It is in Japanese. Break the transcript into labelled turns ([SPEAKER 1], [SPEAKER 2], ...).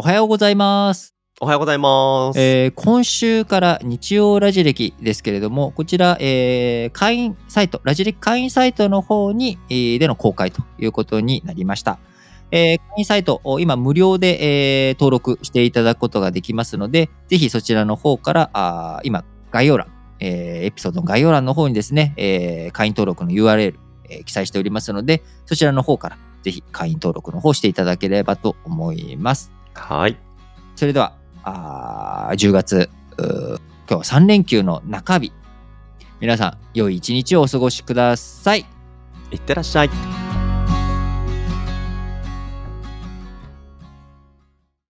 [SPEAKER 1] おはようございます。
[SPEAKER 2] おはようございます。
[SPEAKER 1] えー今週から日曜ラジ歴ですけれども、こちら、えー会員サイト、ラジ歴会員サイトの方に、えーでの公開ということになりました。えー会員サイト、お今無料で、えー登録していただくことができますので、ぜひそちらの方から、あー今、概要欄、えーエピソードの概要欄の方にですね、えー会員登録の URL、えー記載しておりますので、そちらの方からぜひ会員登録の方していただければと思います。
[SPEAKER 2] はい。
[SPEAKER 1] それでは、あー10月、今日は3連休の中日。皆さん、良い一日をお過ごしください。
[SPEAKER 2] いってらっしゃい。